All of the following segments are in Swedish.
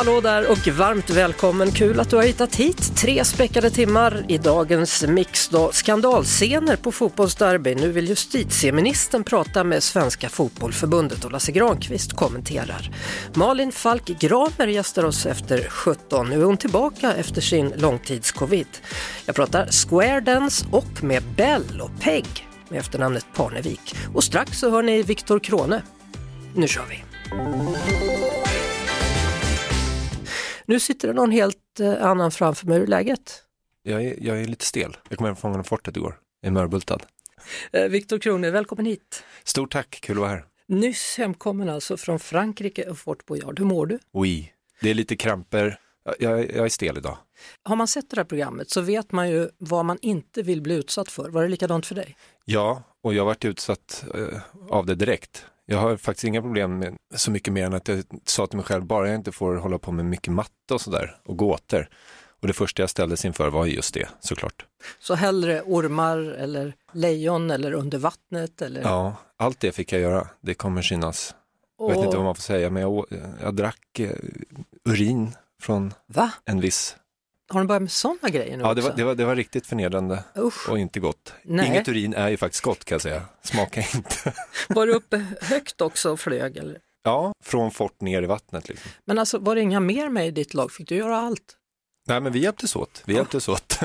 Hallå där och varmt välkommen. Kul att du har hittat hit. Tre späckade timmar i dagens mix. Då. Skandalscener på fotbollsderby. Nu vill justitieministern prata med Svenska Fotbollförbundet och Lasse Granqvist kommenterar. Malin Falk Gramer gästar oss efter 17. Nu är hon tillbaka efter sin långtidscovid. Jag pratar square dance och med Bell och Peg med efternamnet Parnevik. Och strax så hör ni Viktor Krone. Nu kör vi! Nu sitter det någon helt eh, annan framför mig. Hur är läget? Jag är, jag är lite stel. Jag kom hem från Fångarna fortet igår. Är mörbultad. Eh, Viktor Krone, välkommen hit. Stort tack, kul att vara här. Nyss hemkommen alltså från Frankrike och Fort Boyard. Hur mår du? Oui, det är lite kramper. Jag, jag är stel idag. Har man sett det här programmet så vet man ju vad man inte vill bli utsatt för. Var det likadant för dig? Ja, och jag varit utsatt eh, av det direkt. Jag har faktiskt inga problem med så mycket mer än att jag sa till mig själv, bara jag inte får hålla på med mycket matte och sådär och gåtor. Och det första jag ställdes inför var just det, såklart. Så hellre ormar eller lejon eller under vattnet? Eller... Ja, allt det fick jag göra. Det kommer synas. Jag vet inte vad man får säga, men jag, jag drack eh, urin från Va? en viss... Har de börjat med sådana grejer nu Ja, det också? var, det var, det var riktigt förnedrande Usch. och inte gott. Nej. Inget urin är ju faktiskt gott kan jag säga. Smakar inte. Var du uppe högt också och flög? Eller? Ja, från fort ner i vattnet. Liksom. Men alltså var det inga mer med i ditt lag? Fick du göra allt? Nej, men vi hjälptes åt. Vi hjälptes åt.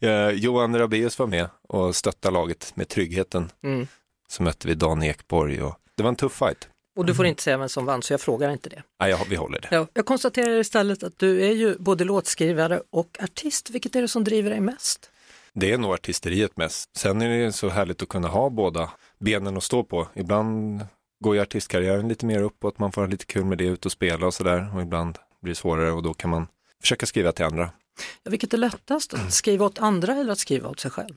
Johan Rabaeus var med och stöttade laget med tryggheten. Mm. Så mötte vi Dan Ekborg och det var en tuff fight. Och du får inte säga vem som vann så jag frågar inte det. Nej, vi håller det. Ja, jag konstaterar istället att du är ju både låtskrivare och artist. Vilket är det som driver dig mest? Det är nog artisteriet mest. Sen är det så härligt att kunna ha båda benen att stå på. Ibland går ju artistkarriären lite mer uppåt, man får ha lite kul med det, ut och spela och sådär. Och ibland blir det svårare och då kan man försöka skriva till andra. Ja, vilket är lättast? Att skriva åt andra eller att skriva åt sig själv?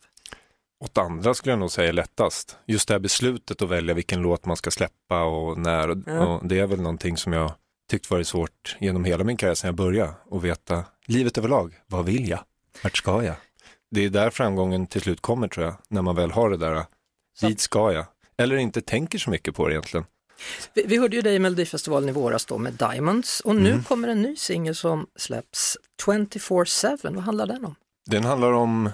Åt andra skulle jag nog säga är lättast. Just det här beslutet att välja vilken låt man ska släppa och när. Och, Ja. och det är väl någonting som jag tyckt varit svårt genom hela min karriär sedan jag började. Och veta livet överlag. Vad vill jag? Vart ska jag? Det är där framgången till slut kommer tror jag. När man väl har det där. Så- Dit ska jag. Eller inte tänker så mycket på det egentligen. Vi, vi hörde ju dig i Melodifestivalen i våras då med Diamonds och nu Mm. kommer en ny singel som släpps 24-7. Vad handlar den om? Den handlar om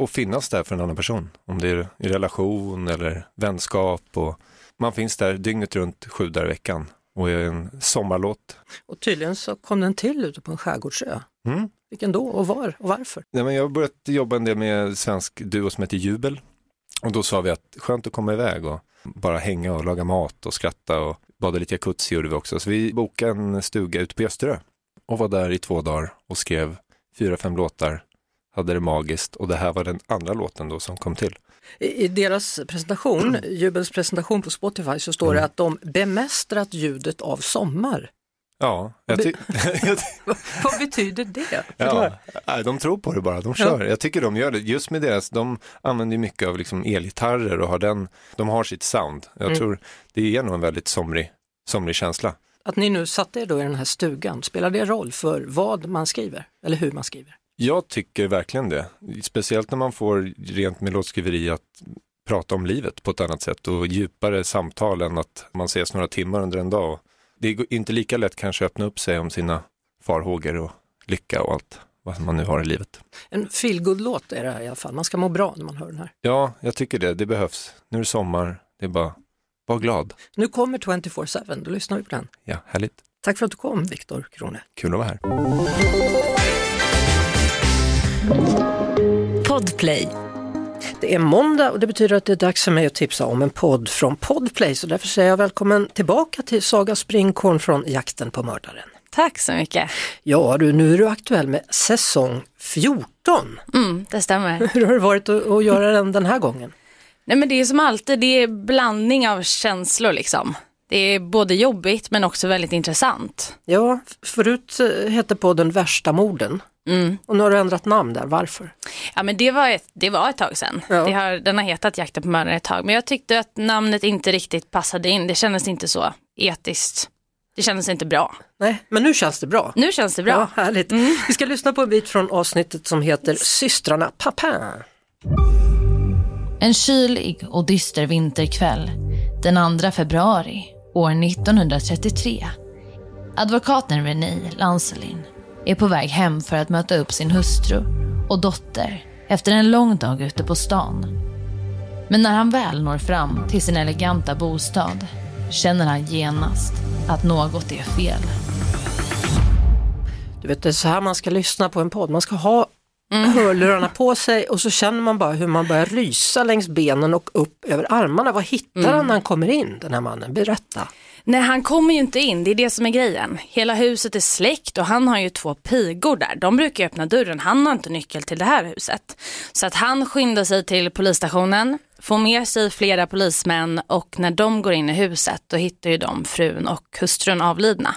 att finnas där för en annan person. Om det är i relation eller vänskap. Och man finns där dygnet runt sju dagar i veckan. Och är en sommarlåt. Och tydligen så kom den till ute på en skärgårdsö. Mm. Vilken då och var och varför? Nej, men jag har börjat jobba en del med svensk duo som heter Jubel. Och då sa vi att skönt att komma iväg och bara hänga och laga mat och skratta och bada lite jacuzzi gjorde vi också. Så vi bokade en stuga ute på Österö och var där i två dagar och skrev fyra, fem låtar. Hade det magiskt och det här var den andra låten då som kom till. I, deras presentation, Jubels presentation på Spotify så står Mm. det att de bemästrat ljudet av sommar. Ja, ty- Vad betyder det? ja. Nej, de tror på det bara, de kör. Jag tycker de gör det. Just med deras, de använder mycket av liksom elgitarrer och har den, de har sitt sound. Jag Mm. tror det är nog en väldigt somrig, somrig känsla. Att ni nu satt er då i den här stugan, spelar det roll för vad man skriver eller hur man skriver? Jag tycker verkligen det. Speciellt när man får rent med låtskriveri att prata om livet på ett annat sätt och djupare samtal än att man ses några timmar under en dag. Det är inte lika lätt kanske att öppna upp sig om sina farhågor och lycka och allt vad man nu har i livet. En feelgood-låt är det här i alla fall, man ska må bra när man hör den här. Ja, jag tycker det. Det behövs. Nu är det sommar. Det är bara, var glad. Nu kommer 24-7, då lyssnar vi på den. Ja, härligt. Tack för att du kom, Viktor Krone. Kul att vara här. Podplay. Det är måndag och det betyder att det är dags för mig att tipsa om en podd från Podplay. Så därför säger jag välkommen tillbaka till Saga Springkorn från Jakten på mördaren. Tack så mycket. Ja du, nu är du aktuell med säsong 14. Mm, det stämmer. Hur har det varit att, att göra den den här gången? Nej men det är som alltid, det är blandning av känslor liksom. Det är både jobbigt men också väldigt intressant. Ja, förut eh, hette podden Värsta morden Mm. och nu har du ändrat namn där, varför? Ja men det var ett, det var ett tag sedan. Ja. Det har, den har hetat Jakten på mördaren ett tag. Men jag tyckte att namnet inte riktigt passade in. Det kändes inte så etiskt. Det kändes inte bra. Nej, men nu känns det bra. Nu känns det bra. Mm. Ja, härligt. Vi ska lyssna på en bit från avsnittet som heter Systrarna Papin. En kylig och dyster vinterkväll den 2 februari år 1933. Advokaten René Lancelin är på väg hem för att möta upp sin hustru och dotter efter en lång dag ute på stan. Men när han väl når fram till sin eleganta bostad känner han genast att något är fel. Du vet, det är så här man ska lyssna på en podd. Man ska ha hörlurarna på sig och så känner man bara hur man börjar rysa längs benen och upp över armarna. Vad hittar han när han kommer in, den här mannen? Berätta. Nej, han kommer ju inte in, det är det som är grejen. Hela huset är släckt och han har ju två pigor där. De brukar öppna dörren, han har inte nyckel till det här huset. Så att han skyndar sig till polisstationen, får med sig flera polismän och när de går in i huset då hittar ju de frun och hustrun avlidna.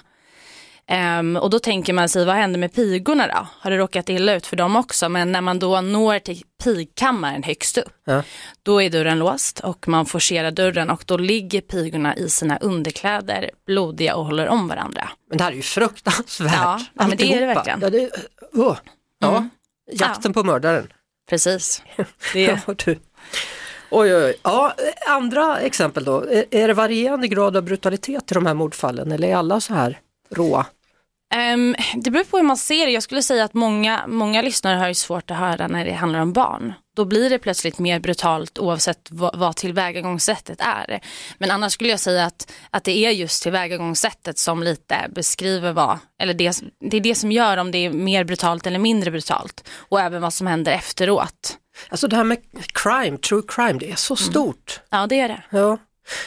Ehm, och då tänker man sig, vad händer med pigorna då? Har det råkat illa ut för dem också? Men när man då når till pigkammaren högst upp, Ja. då är dörren låst och man forcerar dörren och då ligger pigorna i sina underkläder, blodiga och håller om varandra. Men det här är ju fruktansvärt. Ja, ja, men det är det verkligen. Ja, det, uh. ja. Jakten på mördaren. Precis. Det Ja, du. Oj, oj, oj. Ja, andra exempel då. Är är det varierande grad av brutalitet i de här mordfallen eller är alla så här råa? Ehm, det beror på hur man ser det. Jag skulle säga att många, många lyssnare har ju svårt att höra när det handlar om barn. Då blir det plötsligt mer brutalt oavsett vad, vad tillvägagångssättet är. Men annars skulle jag säga att, att det är just tillvägagångssättet som lite beskriver vad, eller det, det är det som gör om det är mer brutalt eller mindre brutalt. Och även vad som händer efteråt. Alltså det här med crime, true crime, det är så stort. Ja, det är det. Ja.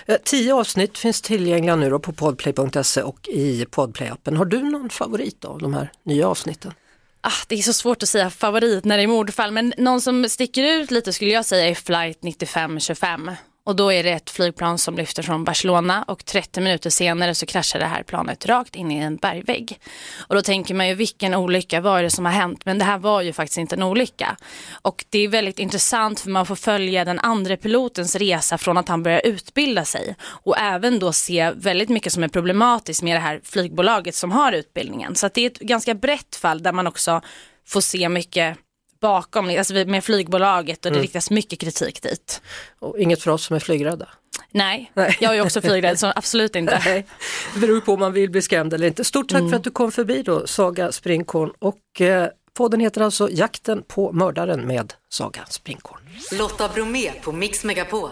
Eh, tio avsnitt finns tillgängliga nu då på podplay.se och i podplay-appen. Har du någon favorit av de här nya avsnitten? Ah, det är så svårt att säga favorit när det är mordfall men någon som sticker ut lite skulle jag säga är flight 9525 och då är det ett flygplan som lyfter från Barcelona och 30 minuter senare så kraschar det här planet rakt in i en bergvägg. Och då tänker man ju vilken olycka var det som har hänt men det här var ju faktiskt inte en olycka. Och det är väldigt intressant för man får följa den andra pilotens resa från att han börjar utbilda sig och även då se väldigt mycket som är problematiskt med det här flygbolaget som har utbildningen. Så att det är ett ganska brett fall där man också får se mycket bakom, alltså med flygbolaget och det riktas mycket kritik dit. Och inget för oss som är flygrädda. Nej, Nej. jag är också flygrädd så absolut inte. Nej, det beror på om man vill bli skrämd eller inte. Stort tack för att du kom förbi då, Saga Springkorn. Och eh, podden heter alltså Jakten på mördaren med Saga Springkorn. Lotta Bromé på Mix Megapol.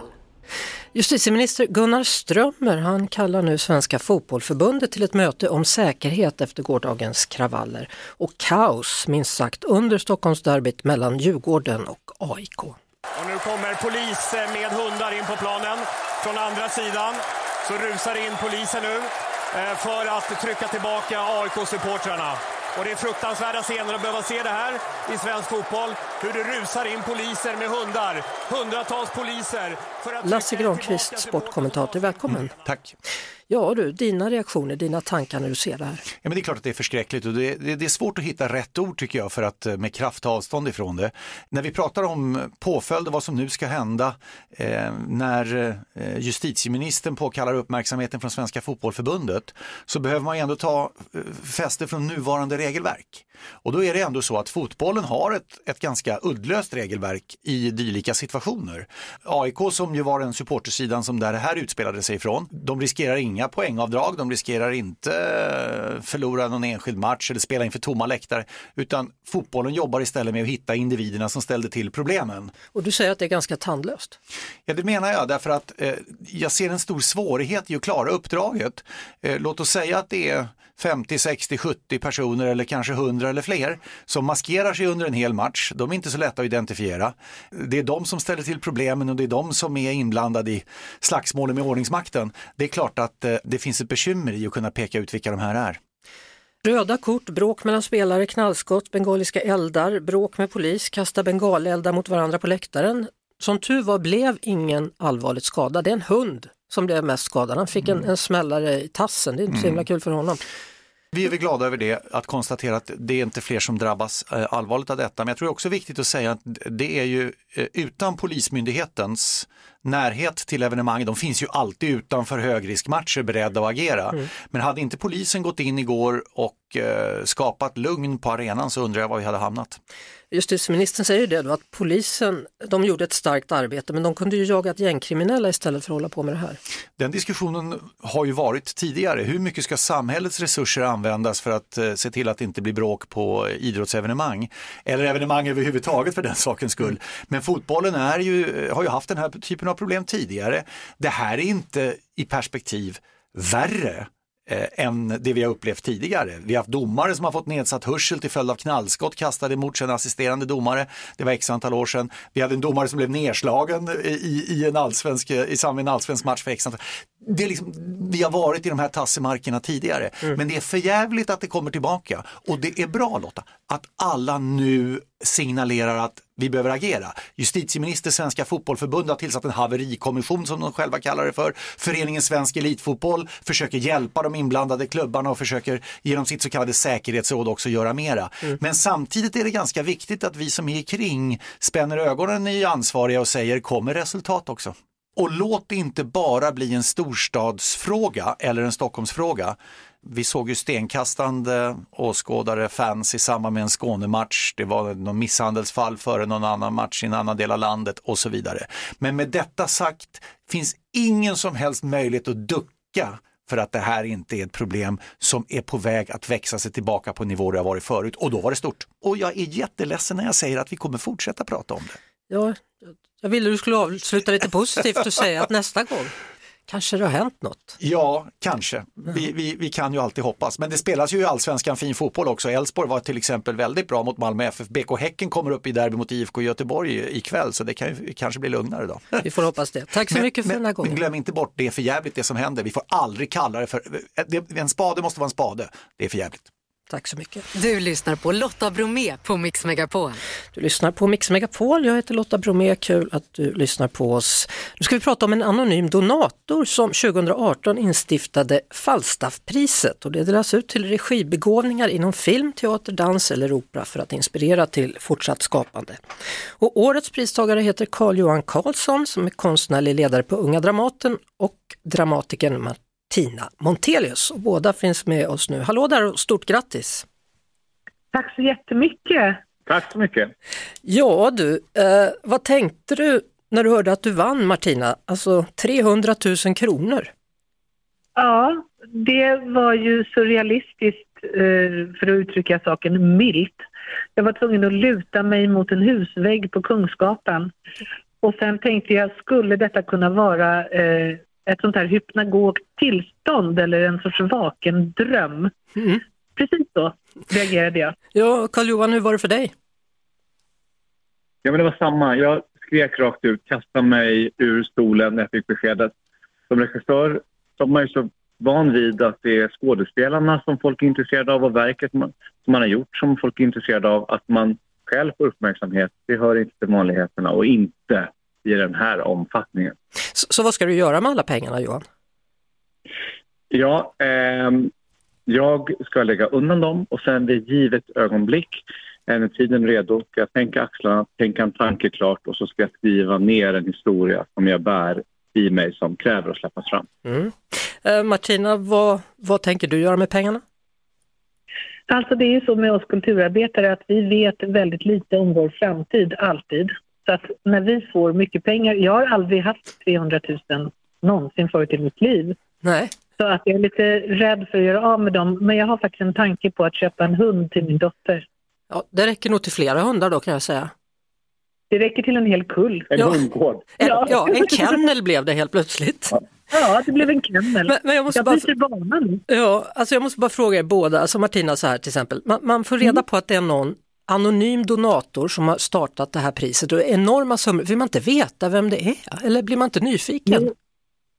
Justitieminister Gunnar Strömmer han kallar nu Svenska Fotbollförbundet till ett möte om säkerhet efter gårdagens kravaller och kaos minst sagt under Stockholmsderbyt mellan Djurgården och AIK. Och nu kommer polis med hundar in på planen. Från andra sidan så rusar in polisen nu eh, för att trycka tillbaka AIK-supportrarna. Och det är fruktansvärda scener att behöva se det här i svensk fotboll. Hur det rusar in poliser med hundar. Hundratals poliser. För att Lasse Granqvist, sportkommentator, välkommen. Tack. Ja du, dina reaktioner, dina tankar när du ser det här. Ja, men det är klart att det är förskräckligt och det, det, det är svårt att hitta rätt ord tycker jag för att eh, med kraft ta avstånd ifrån det. När vi pratar om påföljd och vad som nu ska hända eh, när eh, justitieministern påkallar uppmärksamheten från Svenska Fotbollförbundet så behöver man ju ändå ta eh, fäste från nuvarande regelverk. Och då är det ändå så att fotbollen har ett, ett ganska uddlöst regelverk i dylika situationer. AIK som ju var den supportersidan som där det här utspelade sig ifrån, de riskerar inga poängavdrag, de riskerar inte eh, förlora någon enskild match eller spela inför tomma läktare, utan fotbollen jobbar istället med att hitta individerna som ställde till problemen. Och du säger att det är ganska tandlöst. Ja, det menar jag därför att eh, jag ser en stor svårighet i att klara uppdraget. Eh, låt oss säga att det är 50, 60, 70 personer eller kanske 100 eller fler som maskerar sig under en hel match. De är inte så lätta att identifiera. Det är de som ställer till problemen och det är de som är inblandade i slagsmålen med ordningsmakten. Det är klart att eh, det finns ett bekymmer i att kunna peka ut vilka de här är. Röda kort, bråk mellan spelare, knallskott, bengaliska eldar, bråk med polis, kasta bengaleldar mot varandra på läktaren. Som tur var blev ingen allvarligt skadad. Det är en hund som blev mest skadad. Han fick en, en smällare i tassen, det är inte så himla kul för honom. Vi är väl glada över det, att konstatera att det är inte fler som drabbas eh, allvarligt av detta. Men jag tror också det är viktigt att säga att det är ju eh, utan Polismyndighetens närhet till evenemang. De finns ju alltid utanför högriskmatcher beredda att agera. Mm. Men hade inte polisen gått in igår och eh, skapat lugn på arenan så undrar jag var vi hade hamnat. Justitieministern säger det då att polisen, de gjorde ett starkt arbete men de kunde ju jagat gängkriminella istället för att hålla på med det här. Den diskussionen har ju varit tidigare. Hur mycket ska samhällets resurser användas för att eh, se till att det inte blir bråk på idrottsevenemang? Eller evenemang överhuvudtaget för den sakens skull. Men fotbollen är ju, har ju haft den här typen av problem tidigare. Det här är inte i perspektiv värre eh, än det vi har upplevt tidigare. Vi har haft domare som har fått nedsatt hörsel till följd av knallskott kastade mot sin assisterande domare. Det var x antal år sedan. Vi hade en domare som blev nedslagen i, i, en allsvensk, i samband med en allsvensk match för x antal det är liksom, vi har varit i de här tassemarkerna tidigare, mm. men det är förjävligt att det kommer tillbaka. Och det är bra Lotta, att alla nu signalerar att vi behöver agera. Justitieminister Svenska Fotbollförbund har tillsatt en haverikommission som de själva kallar det för. Föreningen Svensk Elitfotboll försöker hjälpa de inblandade klubbarna och försöker genom sitt så kallade säkerhetsråd också göra mera. Mm. Men samtidigt är det ganska viktigt att vi som är kring spänner ögonen i ansvariga och säger kommer resultat också. Och låt det inte bara bli en storstadsfråga eller en Stockholmsfråga. Vi såg ju stenkastande åskådare, fans i samband med en Skånematch. Det var någon misshandelsfall före någon annan match i en annan del av landet och så vidare. Men med detta sagt finns ingen som helst möjlighet att ducka för att det här inte är ett problem som är på väg att växa sig tillbaka på nivåer det har varit förut och då var det stort. Och jag är jätteledsen när jag säger att vi kommer fortsätta prata om det. Ja, jag ville du skulle avsluta lite positivt och säga att nästa gång kanske det har hänt något. Ja, kanske. Vi, vi, vi kan ju alltid hoppas. Men det spelas ju i allsvenskan fin fotboll också. Elfsborg var till exempel väldigt bra mot Malmö FF. BK Häcken kommer upp i derby mot IFK Göteborg ikväll så det kan ju kanske bli lugnare då. Vi får hoppas det. Tack så men, mycket för men, den här gången. Men glöm inte bort, det är för jävligt det som händer. Vi får aldrig kalla det för, en spade måste vara en spade. Det är för jävligt. Tack så mycket. Du lyssnar på Lotta Bromé på Mix Megapol. Du lyssnar på Mix Megapol. Jag heter Lotta Bromé. Kul att du lyssnar på oss. Nu ska vi prata om en anonym donator som 2018 instiftade Falstaffpriset och det delas ut till regibegåvningar inom film, teater, dans eller opera för att inspirera till fortsatt skapande. Och årets pristagare heter Carl Johan Karlsson som är konstnärlig ledare på Unga Dramaten och dramatikern Tina Montelius. Och båda finns med oss nu. Hallå där och stort grattis! Tack så jättemycket! Tack så mycket! Ja du, eh, vad tänkte du när du hörde att du vann Martina? Alltså 300 000 kronor? Ja, det var ju surrealistiskt eh, för att uttrycka saken milt. Jag var tvungen att luta mig mot en husvägg på Kungsgatan. Och sen tänkte jag, skulle detta kunna vara eh, ett sånt här hypnagogt tillstånd eller en sorts vaken dröm. Mm. Precis så reagerade jag. Ja, Karl-Johan, hur var det för dig? Ja, men det var samma. Jag skrek rakt ut, kastade mig ur stolen när jag fick beskedet. Som regissör så är man ju så van vid att det är skådespelarna som folk är intresserade av och verket som man har gjort som folk är intresserade av. Att man själv får uppmärksamhet, det hör inte till vanligheterna och inte i den här omfattningen. Så, så vad ska du göra med alla pengarna Johan? Ja, eh, jag ska lägga undan dem och sen vid givet ögonblick är tiden redo ska jag tänka axlarna, tänka en tanke klart och så ska jag skriva ner en historia som jag bär i mig som kräver att släppas fram. Mm. Eh, Martina, vad, vad tänker du göra med pengarna? Alltså det är ju så med oss kulturarbetare att vi vet väldigt lite om vår framtid, alltid. Så att när vi får mycket pengar, jag har aldrig haft 300 000 någonsin förut i mitt liv. Nej. Så att jag är lite rädd för att göra av med dem, men jag har faktiskt en tanke på att köpa en hund till min dotter. Ja, det räcker nog till flera hundar då kan jag säga. Det räcker till en hel kull. En ja. hundgård. En, ja, en kennel blev det helt plötsligt. Ja, det blev en kennel. Men, men jag måste jag bara, byter bana nu. Ja, alltså jag måste bara fråga er båda, alltså Martina så här till exempel, man, man får reda mm. på att det är någon anonym donator som har startat det här priset och enorma summor, vill man inte veta vem det är eller blir man inte nyfiken?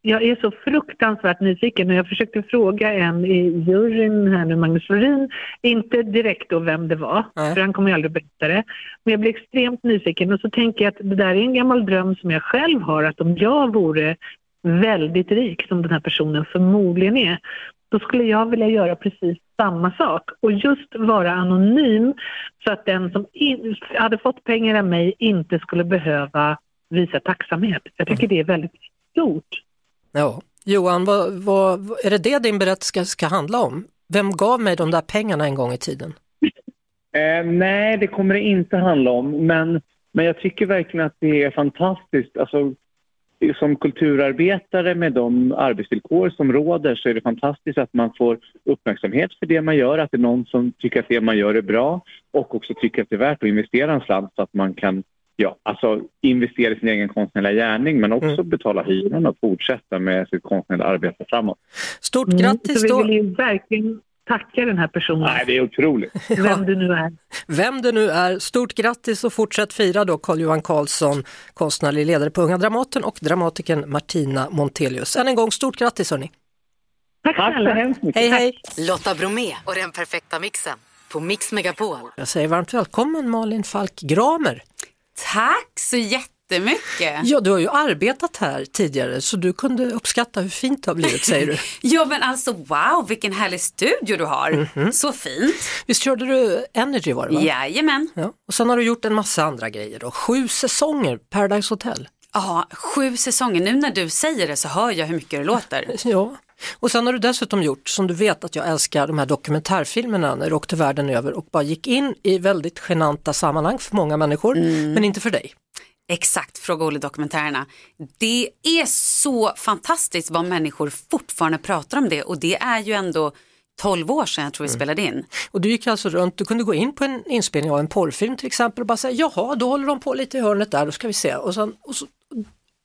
Jag är så fruktansvärt nyfiken och jag försökte fråga en i juryn här nu, Magnus Florin, inte direkt då vem det var, Nej. för han kommer ju aldrig berätta det. Men jag blir extremt nyfiken och så tänker jag att det där är en gammal dröm som jag själv har, att om jag vore väldigt rik som den här personen förmodligen är, då skulle jag vilja göra precis samma sak och just vara anonym så att den som in, hade fått pengar av mig inte skulle behöva visa tacksamhet. Jag tycker det är väldigt stort. Ja. Johan, vad, vad, är det det din berättelse ska, ska handla om? Vem gav mig de där pengarna en gång i tiden? Eh, nej, det kommer det inte handla om. Men, men jag tycker verkligen att det är fantastiskt. Alltså, som kulturarbetare med de arbetsvillkor som råder så är det fantastiskt att man får uppmärksamhet för det man gör, att det är någon som tycker att det man gör är bra och också tycker att det är värt att investera en slant så att man kan ja, alltså investera i sin egen konstnärliga gärning men också mm. betala hyran och fortsätta med sitt konstnärliga arbete framåt. Stort grattis! Mm, så vi vill verkligen tacka den här personen. Nej, det är otroligt. Vem du nu är. Vem du nu är. Stort grattis och fortsätt fira då Carl-Johan Karlsson, konstnärlig ledare på Unga Dramaten och dramatikern Martina Montelius. Än en gång stort grattis hörni! Tack, Tack så hemskt mycket. Hej hej! Lotta Bromé och den perfekta mixen på Mix Megapol. Jag säger varmt välkommen Malin Falk Gramer. Tack så jättemycket jättemycket. Ja, du har ju arbetat här tidigare så du kunde uppskatta hur fint det har blivit säger du. ja, men alltså wow, vilken härlig studio du har. Mm -hmm. Så fint. Visst körde du Energy var det va? Jajamän. Ja. Och sen har du gjort en massa andra grejer då. Sju säsonger, Paradise Hotel. Ja, sju säsonger. Nu när du säger det så hör jag hur mycket det låter. Ja, och sen har du dessutom gjort, som du vet att jag älskar de här dokumentärfilmerna när du åkte världen över och bara gick in i väldigt genanta sammanhang för många människor, mm. men inte för dig. Exakt, Fråga Olle-dokumentärerna. Det är så fantastiskt vad människor fortfarande pratar om det och det är ju ändå 12 år sedan jag tror vi mm. spelade in. Och du gick alltså runt, du kunde gå in på en inspelning av en porrfilm till exempel och bara säga jaha, då håller de på lite i hörnet där, då ska vi se. Och, sen, och så,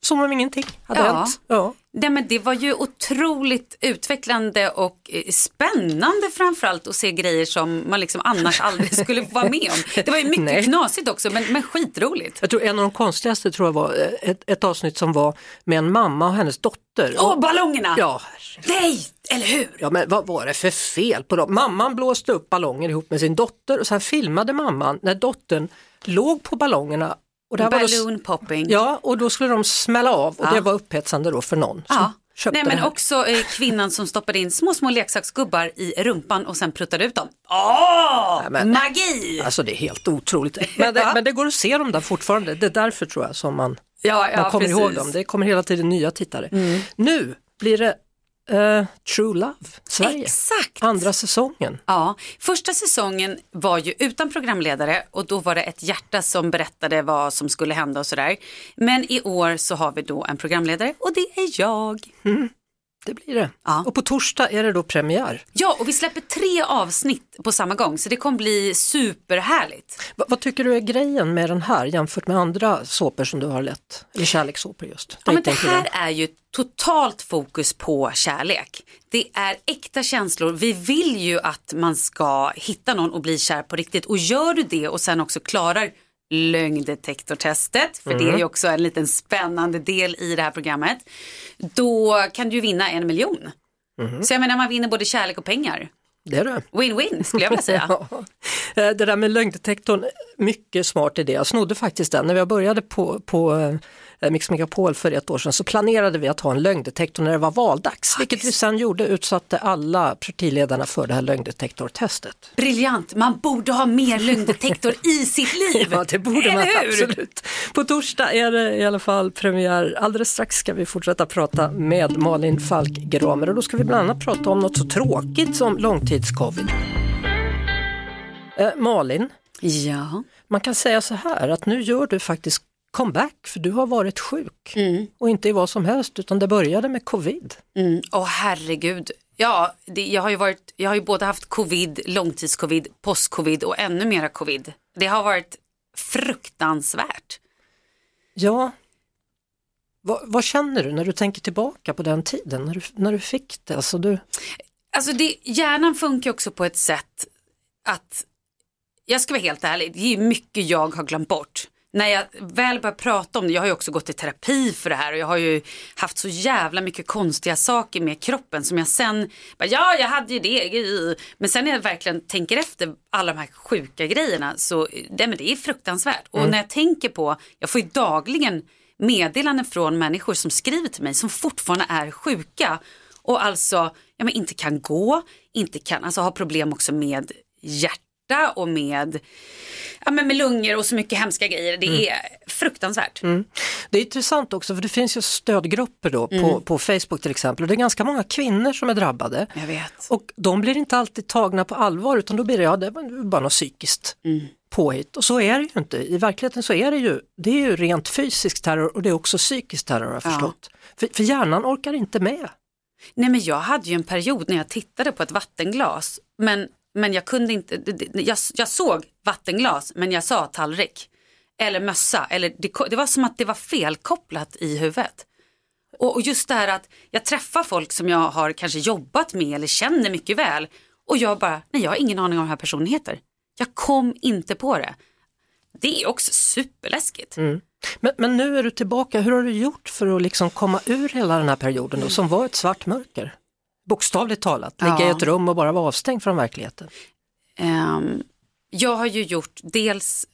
som om ingenting hade ja. hänt. Ja. Nej, men det var ju otroligt utvecklande och eh, spännande framförallt att se grejer som man liksom annars aldrig skulle vara med om. Det var ju mycket Nej. knasigt också men, men skitroligt. Jag tror en av de konstigaste tror jag var eh, ett, ett avsnitt som var med en mamma och hennes dotter. Åh, oh, ballongerna! Ja. Nej, eller hur? Ja, men vad var det för fel på dem? Mamman blåste upp ballonger ihop med sin dotter och sen filmade mamman när dottern låg på ballongerna och Balloon då, popping. Ja, och då skulle de smälla av och ja. det var upphetsande då för någon. Ja. Nej men också eh, kvinnan som stoppade in små små leksaksgubbar i rumpan och sen pruttade ut dem. Åh, Nej, men, magi! Alltså det är helt otroligt. Men det, men det går att se dem där fortfarande, det är därför tror jag som man, ja, man kommer ihåg dem. Det kommer hela tiden nya tittare. Mm. Nu blir det Uh, True Love, Sverige. Exakt. Andra säsongen. Ja, första säsongen var ju utan programledare och då var det ett hjärta som berättade vad som skulle hända och sådär. Men i år så har vi då en programledare och det är jag. Mm. Det blir det. Ja. Och på torsdag är det då premiär. Ja, och vi släpper tre avsnitt på samma gång så det kommer bli superhärligt. Va vad tycker du är grejen med den här jämfört med andra såpor som du har lett? Eller kärlekssåpor just? Ja, men det här är ju totalt fokus på kärlek. Det är äkta känslor. Vi vill ju att man ska hitta någon och bli kär på riktigt och gör du det och sen också klarar lögndetektortestet, för mm. det är ju också en liten spännande del i det här programmet. Då kan du ju vinna en miljon. Mm. Så jag menar man vinner både kärlek och pengar. Det är det. Win-win skulle jag vilja säga. ja. Det där med lögndetektorn, mycket smart idé. Jag snodde faktiskt den när jag började på, på eh, Eh, Mix Megapol för ett år sedan så planerade vi att ha en lögndetektor när det var valdags, vilket vi sen gjorde, utsatte alla partiledarna för det här lögndetektortestet. Briljant, man borde ha mer lögndetektor i sitt liv! ja, det borde man absolut. På torsdag är det i alla fall premiär. Alldeles strax ska vi fortsätta prata med Malin Falk Gramer och då ska vi bland annat prata om något så tråkigt som långtidscovid. Eh, Malin, Ja. Man kan säga så här att nu gör du faktiskt comeback för du har varit sjuk mm. och inte i vad som helst utan det började med covid. Mm. Åh herregud, ja det, jag, har ju varit, jag har ju både haft covid, långtidscovid, postcovid och ännu mera covid. Det har varit fruktansvärt. Ja, vad, vad, känner du när du tänker tillbaka på den tiden när du, när du fick det? Alltså, du... alltså det, hjärnan funkar också på ett sätt att, jag ska vara helt ärlig, det är mycket jag har glömt bort när jag väl börjar prata om det, jag har ju också gått i terapi för det här och jag har ju haft så jävla mycket konstiga saker med kroppen som jag sen, bara, ja jag hade ju det, men sen när jag verkligen tänker efter alla de här sjuka grejerna så det, men det är fruktansvärt. Mm. Och när jag tänker på, jag får ju dagligen meddelanden från människor som skriver till mig som fortfarande är sjuka och alltså ja, men inte kan gå, inte kan, alltså har problem också med hjärt hjärta och med, ja, men med lungor och så mycket hemska grejer. Det Mm. är fruktansvärt. Det är intressant också för det finns ju stödgrupper då på, Mm. på Facebook till exempel och det är ganska många kvinnor som är drabbade. Jag vet. Och de blir inte alltid tagna på allvar utan då blir det, ja det var bara något psykiskt Mm. påhitt. Och så är det ju inte. I verkligheten så är det ju, det är ju rent fysisk terror och det är också psykisk terror har jag Ja. förstått. För, för hjärnan orkar inte med. Nej men jag hade ju en period när jag tittade på ett vattenglas men, men jag kunde inte, jag, jag såg vattenglas men jag sa tallrik. Eller mössa, eller det, det var som att det var felkopplat i huvudet. Och, och just det här att jag träffar folk som jag har kanske jobbat med eller känner mycket väl och jag bara, nej jag har ingen aning om hur här personen heter. Jag kom inte på det. Det är också superläskigt. Mm. Men, men nu är du tillbaka, hur har du gjort för att liksom komma ur hela den här perioden då, som var ett svart mörker? Bokstavligt talat, ligga i Ja. ett rum och bara vara avstängd från verkligheten. Ehm, jag har ju gjort dels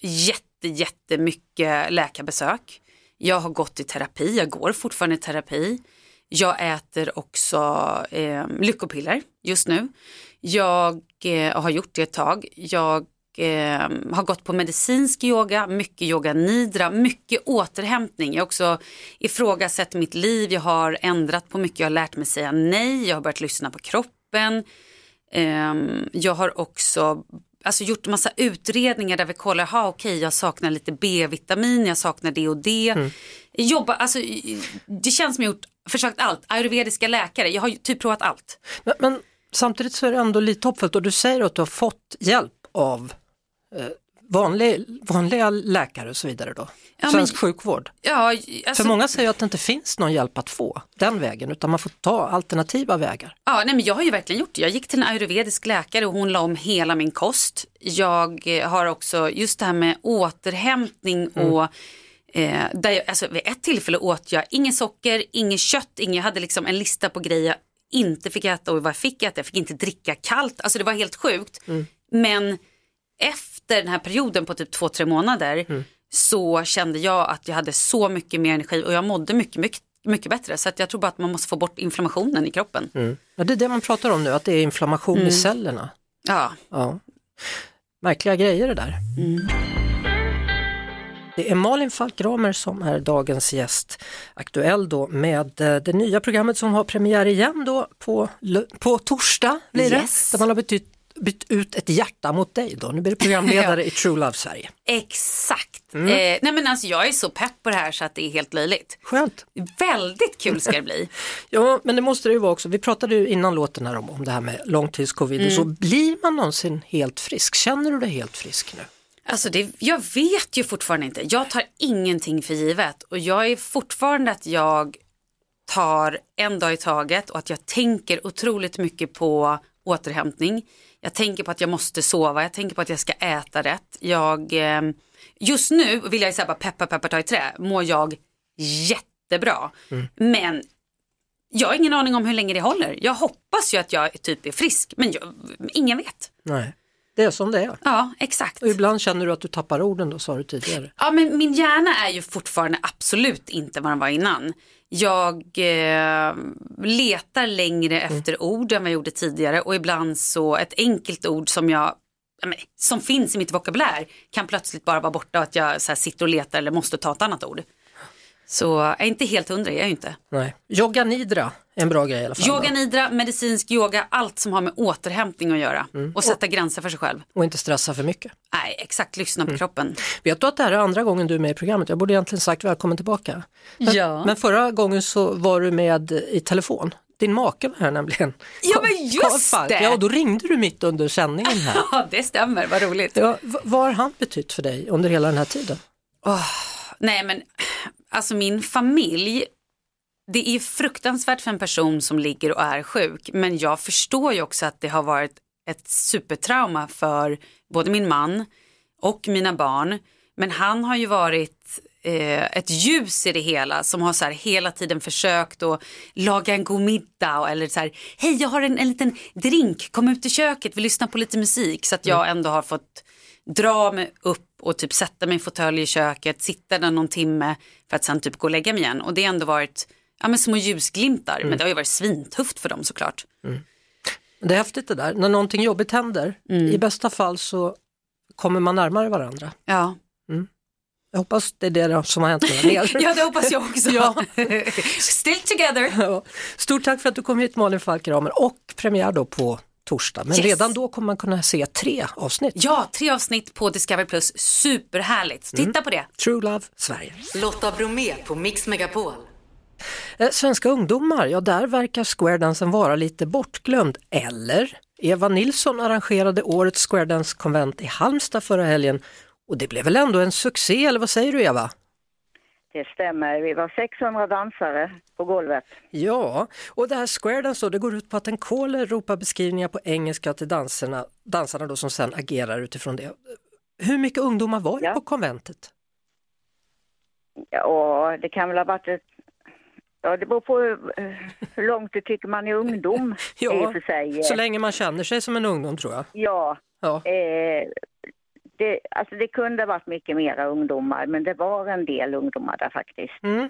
jätte, jättemycket läkarbesök. Jag har gått i terapi, jag går fortfarande i terapi. Jag äter också eh, lyckopiller just nu. Jag eh, har gjort det ett tag. Jag eh, har gått på medicinsk yoga, mycket yoga nidra, mycket återhämtning. Jag har också ifrågasatt mitt liv, jag har ändrat på mycket, jag har lärt mig säga nej, jag har börjat lyssna på kroppen. Ehm, jag har också alltså, gjort massa utredningar där vi kollar, ha okej jag saknar lite B-vitamin, jag saknar det och det. Jobba, alltså, det känns som jag gjort, försökt allt, ayurvediska läkare, jag har typ provat allt. Men, men samtidigt så är det ändå lite hoppfullt och du säger att du har fått hjälp av vanlig, vanliga läkare och så vidare då. Ja, Svensk men- sjukvård. Ja, alltså, För många säger att det inte finns någon hjälp att få den vägen utan man får ta alternativa vägar. Ja, nej, men jag har ju verkligen gjort det. Jag gick till en ayurvedisk läkare och hon la om hela min kost. Jag eh, har också just det här med återhämtning och eh, där jag, alltså, vid ett tillfälle åt jag ingen socker, inget kött, ingen, jag hade liksom en lista på grejer jag inte fick äta och vad jag fick äta. Jag fick inte dricka kallt, alltså det var helt sjukt. Men efter den här perioden på typ två, tre månader så kände jag att jag hade så mycket mer energi och jag mådde mycket, mycket, mycket bättre. Så att jag tror bara att man måste få bort inflammationen i kroppen. Ja, det är det man pratar om nu, att det är inflammation i cellerna. Ja, Ja. Märkliga grejer det där. Det är Malin Falk Ramer som är dagens gäst. Aktuell då med eh, det nya programmet som har premiär igen då på, på torsdag blir det. Yes. Där man har bytt bytt ut ett hjärta mot dig då. Nu blir du programledare i True Love Sverige. exakt. Eh, nej men alltså jag är så pepp på det här så att det är helt löjligt. Skönt! Väldigt kul ska det bli. Ja, men det måste det ju vara också. Vi pratade ju innan låten här om, om det här med långtidscovid och så. Blir man någonsin helt frisk? Känner du dig helt frisk nu? Alltså det, jag vet ju fortfarande inte. Jag tar ingenting för givet och jag är fortfarande att jag tar en dag i taget och att jag tänker otroligt mycket på återhämtning. Jag tänker på att jag måste sova, jag tänker på att jag ska äta rätt. Jag, eh, just nu vill jag säga bara peppa peppa ta i trä, mår jag jättebra. Men jag har ingen aning om hur länge det håller. Jag hoppas ju att jag typ är frisk men jag, ingen vet. Nej, det är som det är. Ja, exakt. Och ibland känner du att du tappar orden då, sa du tidigare. Ja, men min hjärna är ju fortfarande absolut inte vad den var innan. Jag eh, letar längre efter ord än vad jag gjorde tidigare och ibland så ett enkelt ord som jag som finns i mitt vokabulär kan plötsligt bara vara borta och att jag så här, sitter och letar eller måste ta ett annat ord. Så jag är inte helt hundra, jag är ju inte. Nej. Yoga nidra är en bra grej i alla fall. då. Yoga nidra, medicinsk yoga, allt som har med återhämtning att göra och sätta gränser för sig själv. Och inte stressa för mycket. Nej, exakt, lyssna på kroppen. Vet du att det här är andra gången du är med i programmet? Jag borde egentligen sagt välkommen tillbaka. Men, Ja. men förra gången så var du med i telefon. Din make var här nämligen. Ja, men just Falk. det! Ja, och då ringde du mitt under sändningen här. Ja, det stämmer, vad roligt. Ja, vad har han betytt för dig under hela den här tiden? Nej men alltså min familj, det är fruktansvärt för en person som ligger och är sjuk. Men jag förstår ju också att det har varit ett supertrauma för både min man och mina barn. Men han har ju varit eh, ett ljus i det hela som har så här hela tiden försökt att laga en god middag och- eller så här, hej jag har en, en liten drink, kom ut i köket, vi lyssnar på lite musik. Så att jag ändå har fått dra mig upp och typ sätta mig i fåtölj i köket, sitta där någon timme för att sen typ gå och lägga mig igen. Och det har ändå varit ja, men små ljusglimtar, men det har ju varit svintufft för dem såklart. Det är häftigt det där, när någonting jobbigt händer, Mm. i bästa fall så kommer man närmare varandra. Ja. Jag hoppas det är det som har hänt med er. ja, det hoppas jag också. Ja. Still together. Ja. Stort tack för att du kom hit Malin Falkramer och premiär då på torsdag. Men Yes. redan då kommer man kunna se tre avsnitt. Ja, tre avsnitt på Discovery Plus. Superhärligt. Titta på det. True Love Sverige. Lotta Bromé på Mix Megapol. Eh, Svenska ungdomar, ja där verkar squaredansen vara lite bortglömd. Eller? Eva Nilsson arrangerade årets squaredance-konvent i Halmstad förra helgen och det blev väl ändå en succé, eller vad säger du Eva? Det stämmer. Vi var 600 dansare på golvet. Ja, och det här squaredance då, det går ut på att en caller ropar beskrivningar på engelska till danserna, dansarna då som sen agerar utifrån det. Hur mycket ungdomar var det på konventet? Ja, det kan väl ha varit ett... Ja, det beror på hur, långt du tycker man är ungdom i och för sig. så länge man känner sig som en ungdom tror jag. Ja. Ja. Eh, det, alltså det kunde ha varit mycket mera ungdomar, men det var en del ungdomar där faktiskt. Mm.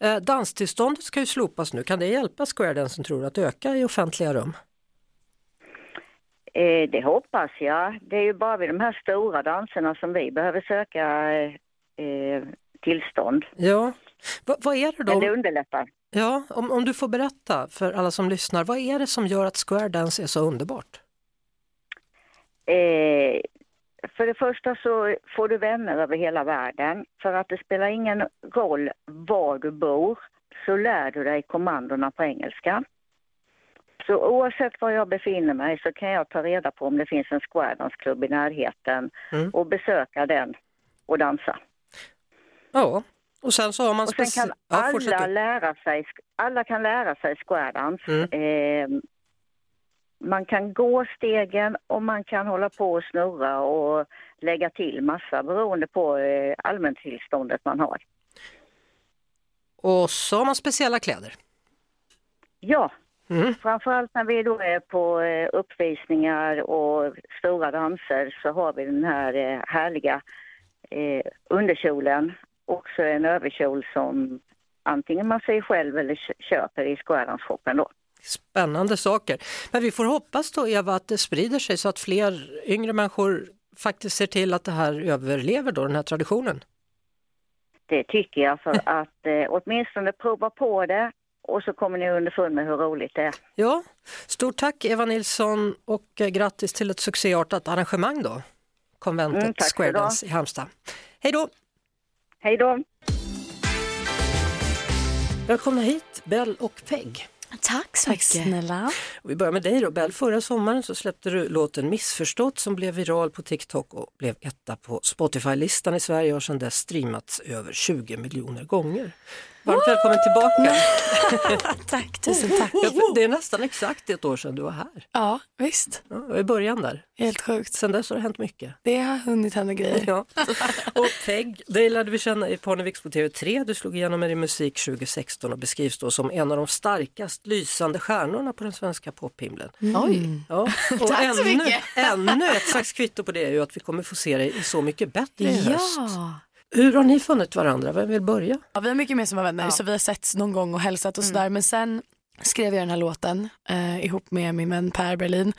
Eh, danstillståndet ska ju slopas nu, kan det hjälpa squaredansen tror du att öka i offentliga rum? Eh, det hoppas jag. Det är ju bara vid de här stora danserna som vi behöver söka eh, tillstånd. Ja, Va, vad är det då? Men det underlättar. Ja, om, om du får berätta för alla som lyssnar, vad är det som gör att squaredance är så underbart? Eh, för det första så får du vänner över hela världen. För att det spelar ingen roll var du bor så lär du dig kommandona på engelska. Så oavsett var jag befinner mig så kan jag ta reda på om det finns en squaredanceklubb i närheten Mm. och besöka den och dansa. Ja, och sen så har man Och sen kan ja, alla lära sig, alla kan lära sig squaredance. Mm. Eh, man kan gå stegen och man kan hålla på och snurra och lägga till massa beroende på eh, allmäntillståndet man har. Och så har man speciella kläder. Ja, Mm. framförallt när vi då är på eh, uppvisningar och stora danser så har vi den här eh, härliga underkjolen. Också en överkjol som antingen man säger själv eller kö- köper i squaredance-shoppen då. Spännande saker. Men vi får hoppas då Eva att det sprider sig så att fler yngre människor faktiskt ser till att det här överlever då, den här traditionen. Det tycker jag för att eh, åtminstone prova på det och så kommer ni underfund med hur roligt det är. Ja, stort tack Eva Nilsson och eh, grattis till ett succéartat arrangemang då. Konventet Mm, ha. Squaredance i Halmstad. Hej då! Hej då! Välkomna hit Bell och Peg. Tack så Tack snälla. Och vi börjar med dig då Bell. Förra sommaren så släppte du låten Missförstått som blev viral på TikTok och blev etta på Spotify-listan i Sverige och har sedan dess streamats över 20 miljoner gånger. Varmt välkommen tillbaka! Tack, tusen tack. Det är nästan exakt ett år sedan du var här. Ja, visst. Ja, I början där. Helt sjukt. Sen dess har det hänt mycket. Det har hunnit hända grejer. Ja. Och Peg, dig lärde vi känna i Parneviks på TV3. Du slog igenom med din musik 2016 och beskrivs då som en av de starkast lysande stjärnorna på den svenska pophimlen. Oj. Ja. Och Tack så ännu, mycket. ännu ett slags kvitto på det är ju att vi kommer få se dig i Så mycket bättre i höst. Ja. Hur har ni funnit varandra? Vem vill börja? ja, vi är mycket mer som vänner så vi har setts någon gång och hälsat och sådär men sen skrev jag den här låten eh, ihop med min vän Per Berlin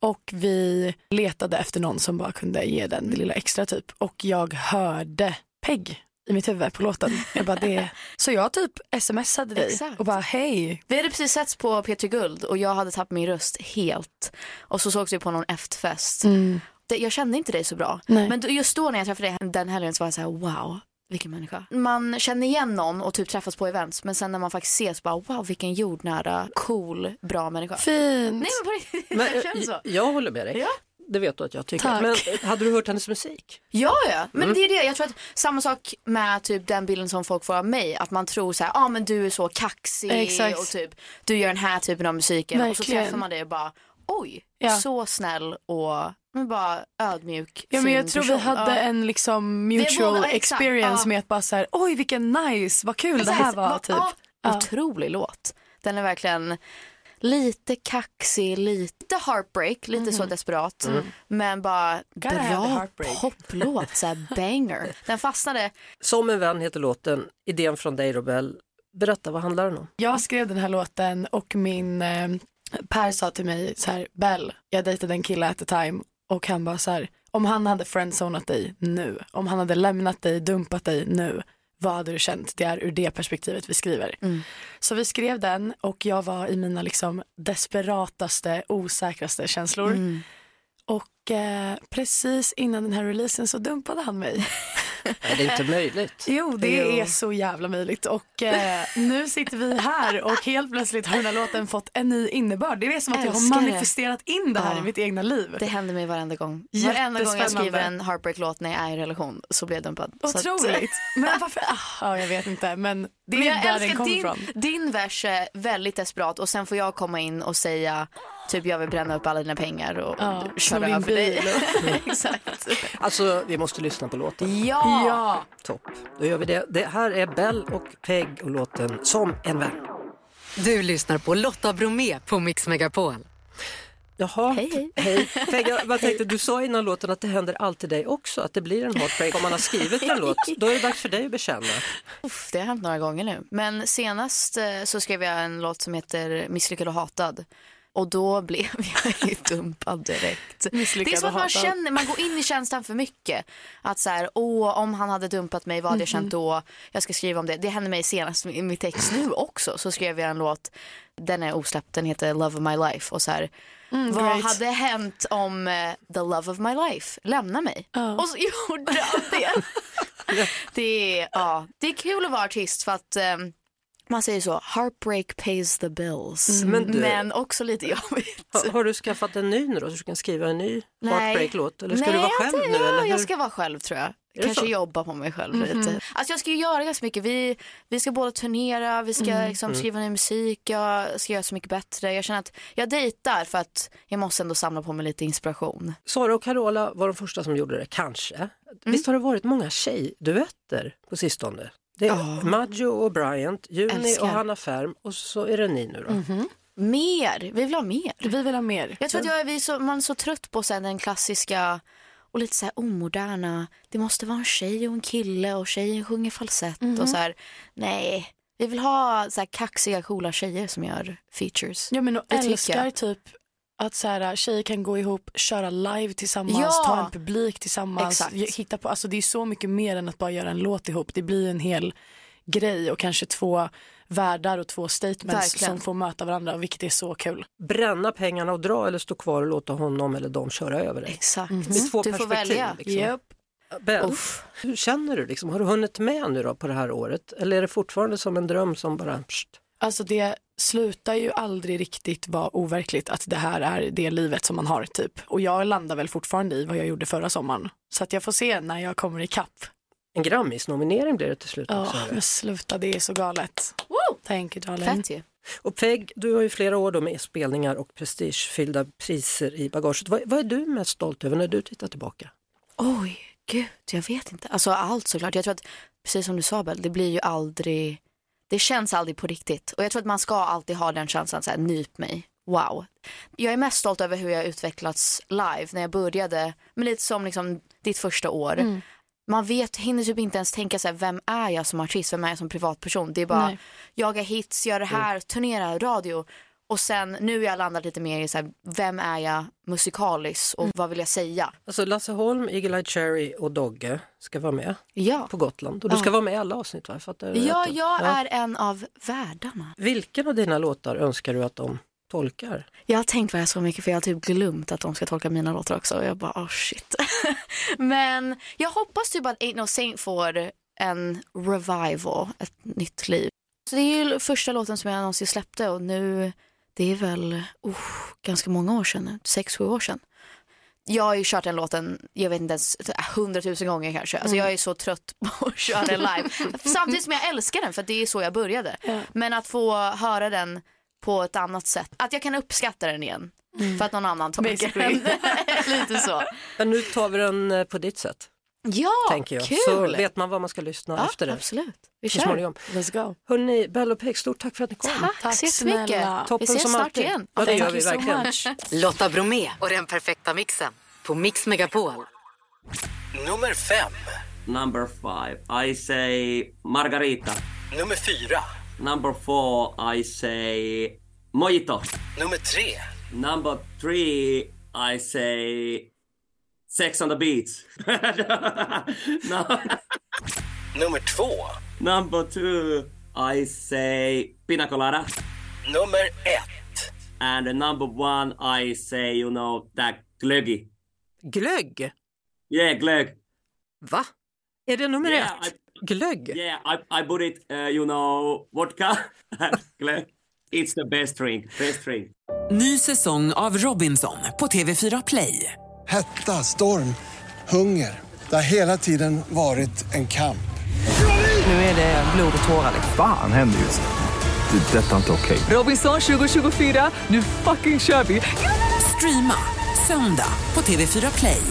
och vi letade efter någon som bara kunde ge den det lilla extra typ och jag hörde Peg i mitt huvud på låten. Jag bara, det... Så jag typ smsade dig Exakt. och bara hej. Vi hade precis setts på P3 Guld och jag hade tappat min röst helt. Och så sågs vi på någon efterfest. Mm. Det, jag kände inte dig så bra. Nej. Men just då när jag träffade dig den helgen så var jag så här: wow. Vilken människa. Man känner igen någon och typ träffas på events men sen när man faktiskt ses bara wow vilken jordnära, cool, bra människa. Fint. Nej men på riktigt, Men, det känns så. eh, jag håller med dig. Ja. Det vet du att jag tycker. Tack. Men eh, hade du hört hennes musik? Ja, ja. Men Mm. det är det. Jag tror att samma sak med typ den bilden som folk får av mig. Att man tror så här, ja ah, men du är så kaxig Exakt. och typ du gör den här typen av musiken. Och så Verkligen. träffar man dig och bara, oj, Ja. så snäll och men bara ödmjuk, Ja, men jag tror vi person. hade Ja. en liksom Vi mutual båda- exakt, experience ja. med att bara så här, oj vilken nice, vad kul det här var Va- typ. ja. Otrolig låt. Den är verkligen lite kaxig, lite heartbreak, lite så desperat. Mm. Men bara the bra poplåt, så här banger. Den fastnade. Som en vän heter låten, idén från dig Robel. Berätta, vad handlar den om? Jag skrev den här låten och min eh, Per sa till mig så här, Bell, jag dejtade en kille at the time och han bara så här, om han hade friendzonat dig nu, om han hade lämnat dig, dumpat dig nu, vad hade du känt? Det är ur det perspektivet vi skriver. Mm. Så vi skrev den och jag var i mina liksom desperataste, osäkraste känslor. Mm. Och eh, precis innan den här releasen så dumpade han mig. Är det inte möjligt? Jo, det Jo. är så jävla möjligt. Och eh, nu sitter vi här och helt plötsligt har den här låten fått en ny innebörd. Det är som att jag har det. manifesterat in det här Ja. i mitt egna liv. Det händer mig varenda gång. Varenda gång jag skriver en heartbreak-låt när jag är i relation så blir jag dumpad. Så att- Otroligt. Men varför? Ah, ja, jag vet inte, men det är Men jag där den älskar din, ifrån. din vers är väldigt desperat och sen får jag komma in och säga typ jag vill bränna upp alla dina pengar och Ja, köra din över dig. Exakt. Alltså, vi måste lyssna på låten. Ja! Ja. Topp. Då gör vi det. Det här är Bell och Peg och låten Som en vän. Du lyssnar på Lotta Bromé på Mix Megapol. Jaha, Hej, hej. Peg, jag bara tänkte, du sa innan låten att det händer alltid dig också, att det blir en heartbreak om man har skrivit en låt. Då är det dags för dig att bekänna. Uff, det har hänt några gånger nu. Men senast eh, så skrev jag en låt som heter Misslyckad och hatad. Och då blev jag ju dumpad direkt. Det är som att man känner, man går in i känslan för mycket. Att så här, åh, om han hade dumpat mig, vad hade jag känt då? Jag ska skriva om det. Det hände mig senast i min text nu också. Så skrev jag en låt, den är osläppt, den heter Love of my life. Och så här, vad great. hade hänt om eh, the love of my life lämnar mig? Ja. Och så gjorde han det. det, är, ja, det är kul att vara artist för att ehm, man säger så, heartbreak pays the bills. Mm, men Men, du- också lite jobbigt. Har, har du skaffat en ny nu då, så du kan skriva en ny heartbreak-låt? Eller ska Nej, du vara själv inte- nu? Ja, Eller hur? jag ska vara själv tror jag. Kanske så? Mhm. jobba på mig själv lite. Alltså jag ska ju göra ganska mycket. Vi, vi ska båda turnera, vi ska Mm. liksom skriva ny musik, jag ska göra så mycket bättre. Jag känner att jag dejtar för att jag måste ändå samla på mig lite inspiration. Sara och Carola var de första som gjorde det, kanske. Mm. Visst har det varit många tjejduetter på sistone? Det är Ja. Maggio och Bryant, Juni Älskar. och Hanna Färm och så är det ni nu då. Mhm. Mer, vi vill ha mer. Vi vill ha mer. Jag tror att jag är, vi är så, man är så trött på sen den klassiska och lite så här omoderna. Det måste vara en tjej och en kille och tjejen sjunger falsett Mhm. och så här. Nej, vi vill ha så här kaxiga coola tjejer som gör features. Ja men och älskar typ att så här, tjejer kan gå ihop, köra live tillsammans, Ja. ta en publik tillsammans. Exakt. Hitta på, alltså det är så mycket mer än att bara göra en låt ihop. Det blir en hel grej och kanske två världar och två statements Verkligen. som får möta varandra vilket är så kul. Bränna pengarna och dra eller stå kvar och låta honom eller dem köra över dig. Exakt. Det är två Du får perspektiv. välja. Liksom. Japp. Ben, Uff. hur känner du? Liksom? Har du hunnit med nu då på det här året? Eller är det fortfarande som en dröm som bara... Pst? Alltså det slutar ju aldrig riktigt vara overkligt att det här är det livet som man har typ. Och jag landar väl fortfarande i vad jag gjorde förra sommaren. Så att jag får se när jag kommer ikapp. En Grammis-nominering blir det till slut Ja, men sluta det är så galet. Thank you darling. Fett ju. Och Peg, du har ju flera år då med spelningar och prestigefyllda priser i bagaget. Vad, vad är du mest stolt över när du tittar tillbaka? Oj, gud, jag vet inte. Alltså allt såklart. Jag tror att, precis som du sa Bell, det blir ju aldrig, det känns aldrig på riktigt. Och jag tror att man ska alltid ha den känslan, så här, nyp mig. Wow. Jag är mest stolt över hur jag utvecklats live när jag började, men lite som liksom ditt första år. Man vet, hinner typ inte ens tänka så här, vem är jag som artist, vem är jag som privatperson? Det är bara Nej. jaga hits, göra det här, turnera, radio. Och sen nu har jag landat lite mer i så här, vem är jag musikaliskt och vad vill jag säga? Alltså Lasse Holm, Eagle-Eye Cherry och Dogge ska vara med Ja. på Gotland. Och du ska Ja. vara med i alla avsnitt va? Fattar Ja, jag är en av värdarna. Vilken av dina låtar önskar du att de tolkar? Jag har tänkt på det här så mycket för jag har typ glömt att de ska tolka mina låtar också. Och jag bara, oh shit. Men jag hoppas typ att Ain't No Saint får en revival, ett nytt liv. Så det är ju första låten som jag någonsin släppte och nu, det är väl oh, ganska många år sedan sex, sju år sedan. Jag har ju kört den låten, jag vet inte ens, hundratusen gånger kanske. Alltså jag är så trött på att köra den live. Samtidigt som jag älskar den för det är så jag började. Ja. Men att få höra den på ett annat sätt. Att jag kan uppskatta den igen. För att någon annan tolkar den. Lite så. Men nu tar vi den eh, på ditt sätt, Ja, tänker jag. kul! Så vet man vad man ska lyssna ja, efter det. absolut. Vi kör. småningom. Let's go. Hörni, Bell och Peg, stort tack för att ni kom. Tack, Tack så jättemycket. Toppen vi ses som snart alltid. igen. Ja, det gör vi so verkligen. much. Lotta Bromé och den perfekta mixen på Mix Megapol. Nummer fem. Number five, I say Margarita. Nummer fyra. Number four, I say Mojito. Nummer tre. Number three, I say Sex on the beach. no. Nummer två. Number two, I say pina colada. Nummer ett. And the number one, I say, you know, that glöggi. Glögg? Yeah, glögg. Va? Är det nummer Yeah, ett? Glögg? Yeah, I, I put it, uh, you know, vodka glögg. It's the best drink, best drink. Ny säsong av Robinson på TV4 Play. Hetta, storm, hunger. Det har hela tiden varit en kamp. Nu är det blod och tårar. Fan händer just nu. Det. är Detta är inte okej. Robinson 2024, nu fucking kör vi! Streama söndag på TV4 Play.